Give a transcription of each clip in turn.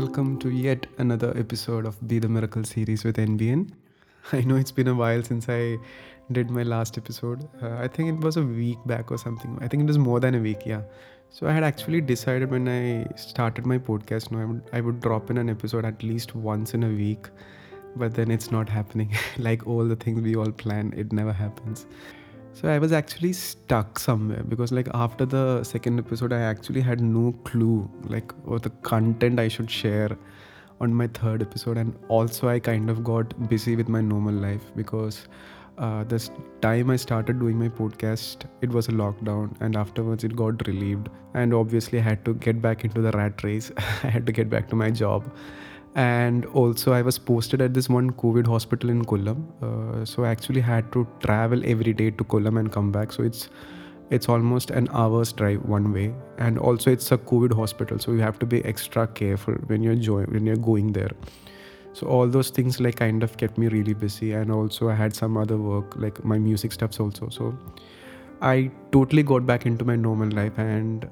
welcome to yet another episode of Be the Miracle series with NBN. I know it's been a while since I did my last episode. Uh, I think it was a week back or something. I think it was more than a week, yeah. So I had actually decided when I started my podcast, no, I would I would drop in an episode at least once in a week, but then it's not happening. like all the things we all plan, it never happens. So I was actually stuck somewhere because like after the second episode I actually had no clue like what the content I should share on my third episode. And also I kind of got busy with my normal life because uh, this time I started doing my podcast it was a lockdown and afterwards it got relieved. And obviously I had to get back into the rat race. I had to get back to my job and also i was posted at this one covid hospital in kollam. Uh, so i actually had to travel every day to kollam and come back. So it's it's almost an hour's drive one way. And also it's a covid hospital. So you have to be extra careful when you're when you're going there. So all those things like kind of kept me really busy. And also i had some other work like my music stuffs also. So i totally got back into my normal life. And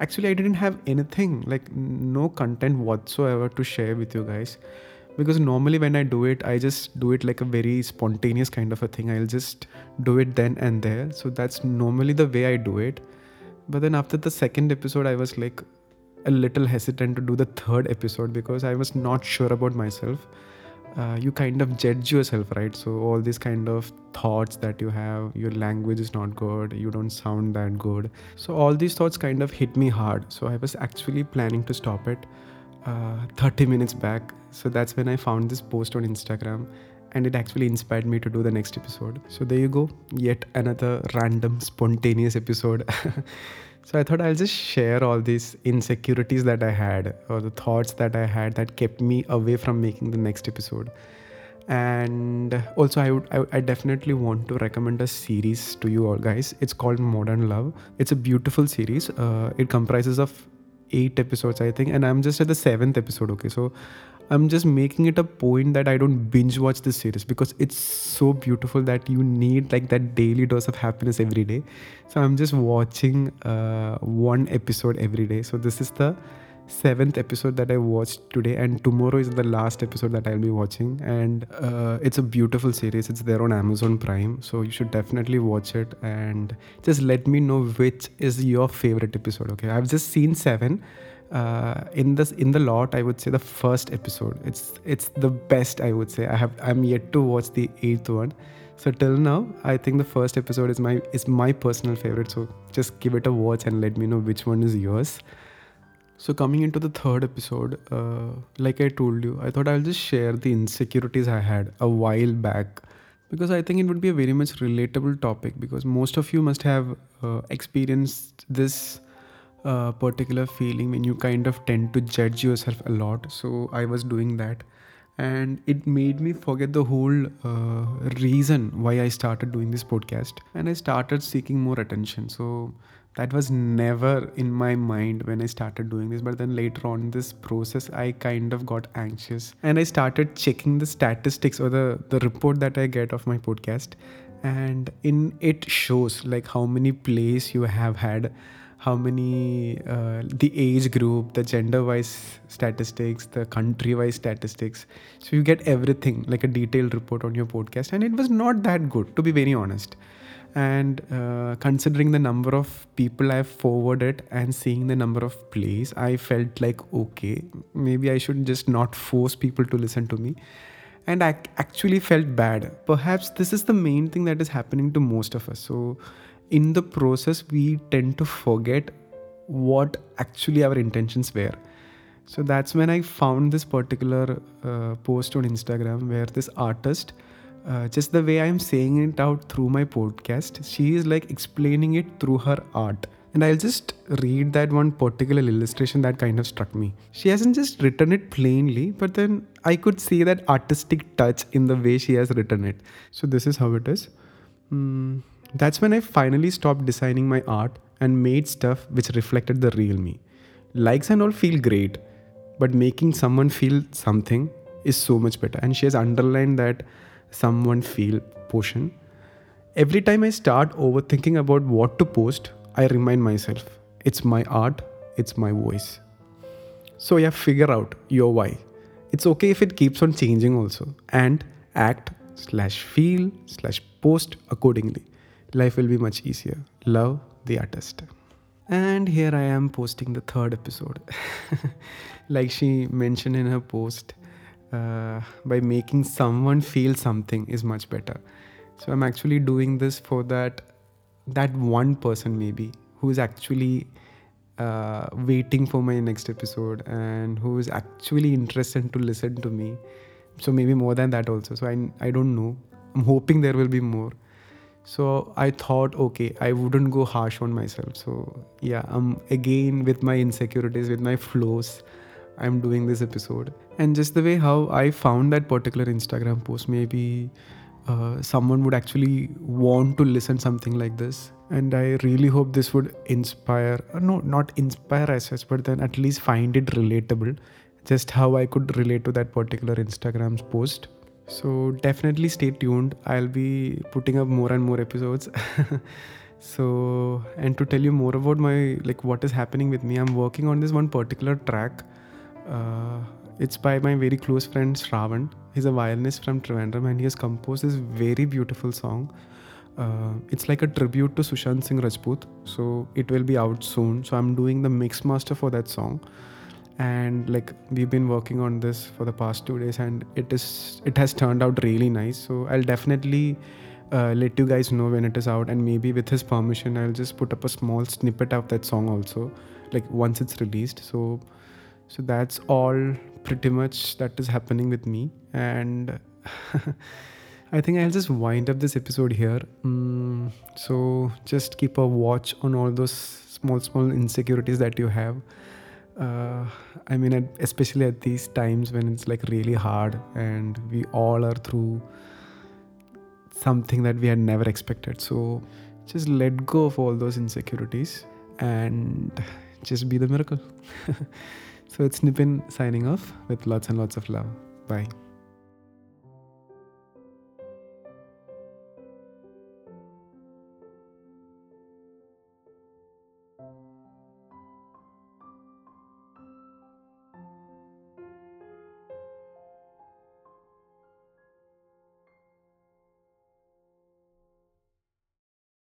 actually i didn't have anything like no content whatsoever to share with you guys. Because normally when i do it i just do it like a very spontaneous kind of a thing. I'll just do it then and there. So that's normally the way i do it. But then after the second episode i was like a little hesitant to do the third episode because i was not sure about myself uh, you kind of judge yourself, right? So, all these kind of thoughts that you have, your language is not good, you don't sound that good. So, all these thoughts kind of hit me hard. So, I was actually planning to stop it uh, 30 minutes back. So, that's when I found this post on Instagram and it actually inspired me to do the next episode. So, there you go, yet another random, spontaneous episode. So I thought I'll just share all these insecurities that I had or the thoughts that I had that kept me away from making the next episode. And also, I would I, I definitely want to recommend a series to you all guys. It's called Modern Love. It's a beautiful series. Uh, it comprises of eight episodes, I think, and I'm just at the seventh episode. Okay, so I'm just making it a point that I don't binge watch this series because it's so beautiful that you need like that daily dose of happiness every day. So I'm just watching uh, one episode every day. So this is the seventh episode that I watched today, and tomorrow is the last episode that I'll be watching. And uh, it's a beautiful series. It's there on Amazon Prime, so you should definitely watch it. And just let me know which is your favorite episode. Okay, I've just seen seven uh, in this in the lot i would say the first episode it's it's the best i would say i have i'm yet to watch the eighth one so till now i think the first episode is my is my personal favorite so just give it a watch and let me know which one is yours so coming into the third episode uh, like i told you i thought i'll just share the insecurities i had a while back because i think it would be a very much relatable topic because most of you must have uh, experienced this uh, particular feeling when you kind of tend to judge yourself a lot. So I was doing that. And it made me forget the whole uh, reason why I started doing this podcast. And I started seeking more attention. So that was never in my mind when I started doing this. But then later on this process, I kind of got anxious and I started checking the statistics or the, the report that I get of my podcast. And in it shows like how many plays you have had how many uh, the age group the gender wise statistics the country wise statistics so you get everything like a detailed report on your podcast and it was not that good to be very honest and uh, considering the number of people i've forwarded and seeing the number of plays i felt like okay maybe i should just not force people to listen to me. And i actually felt bad. Perhaps this is the main thing that is happening to most of us. So in the process we tend to forget what actually our intentions were. So that's when i found this particular uh, post on instagram where this artist uh, just the way i'm saying it out through my podcast she is like explaining it through her art and i'll just read that one particular illustration that kind of struck me she hasn't just written it plainly but then i could see that artistic touch in the way she has written it so this is how it is mm, that's when I finally stopped designing my art and made stuff which reflected the real me. Likes and all feel great, but making someone feel something is so much better. And she has underlined that someone feel portion. Every time I start overthinking about what to post, I remind myself it's my art, it's my voice. So, yeah, figure out your why. It's okay if it keeps on changing also. And act slash feel slash post accordingly. Life will be much easier. Love the artist. And here I am posting the third episode. like she mentioned in her post, uh, by making someone feel something is much better. So I'm actually doing this for that that one person maybe who is actually uh, waiting for my next episode and who is actually interested to listen to me. So maybe more than that also. So I I don't know. I'm hoping there will be more so i thought okay i wouldn't go harsh on myself so yeah i'm again with my insecurities with my flaws i'm doing this episode and just the way how i found that particular instagram post maybe uh, someone would actually want to listen something like this and i really hope this would inspire uh, no not inspire as such but then at least find it relatable just how i could relate to that particular instagram's post so definitely stay tuned. I'll be putting up more and more episodes. so and to tell you more about my like what is happening with me, I'm working on this one particular track. Uh, it's by my very close friend Shravan. He's a violinist from Trivandrum and he has composed this very beautiful song. Uh, it's like a tribute to Sushant Singh Rajput. So it will be out soon. So I'm doing the mix master for that song and like we've been working on this for the past two days and it is it has turned out really nice so i'll definitely uh, let you guys know when it is out and maybe with his permission i'll just put up a small snippet of that song also like once it's released so so that's all pretty much that is happening with me and i think i'll just wind up this episode here mm, so just keep a watch on all those small small insecurities that you have uh, I mean, especially at these times when it's like really hard and we all are through something that we had never expected. So just let go of all those insecurities and just be the miracle. so it's Nipin signing off with lots and lots of love. Bye.